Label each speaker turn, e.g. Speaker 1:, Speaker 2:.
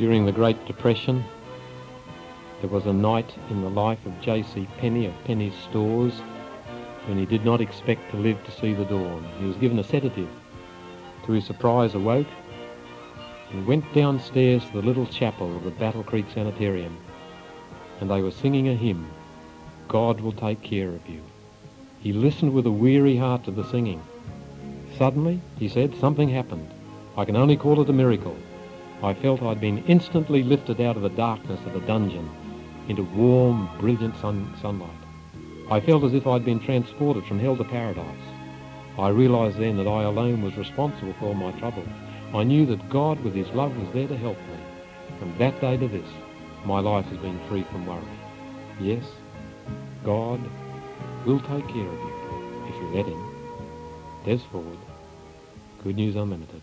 Speaker 1: During the Great Depression, there was a night in the life of J.C. Penney of Penney's Stores when he did not expect to live to see the dawn. He was given a sedative. To his surprise, awoke and went downstairs to the little chapel of the Battle Creek Sanitarium, and they were singing a hymn, God will take care of you. He listened with a weary heart to the singing. Suddenly, he said, something happened. I can only call it a miracle. I felt I'd been instantly lifted out of the darkness of the dungeon into warm, brilliant sun- sunlight. I felt as if I'd been transported from hell to paradise. I realised then that I alone was responsible for all my troubles. I knew that God, with his love, was there to help me. From that day to this, my life has been free from worry. Yes, God will take care of you if you let him. Des Ford, Good News Unlimited.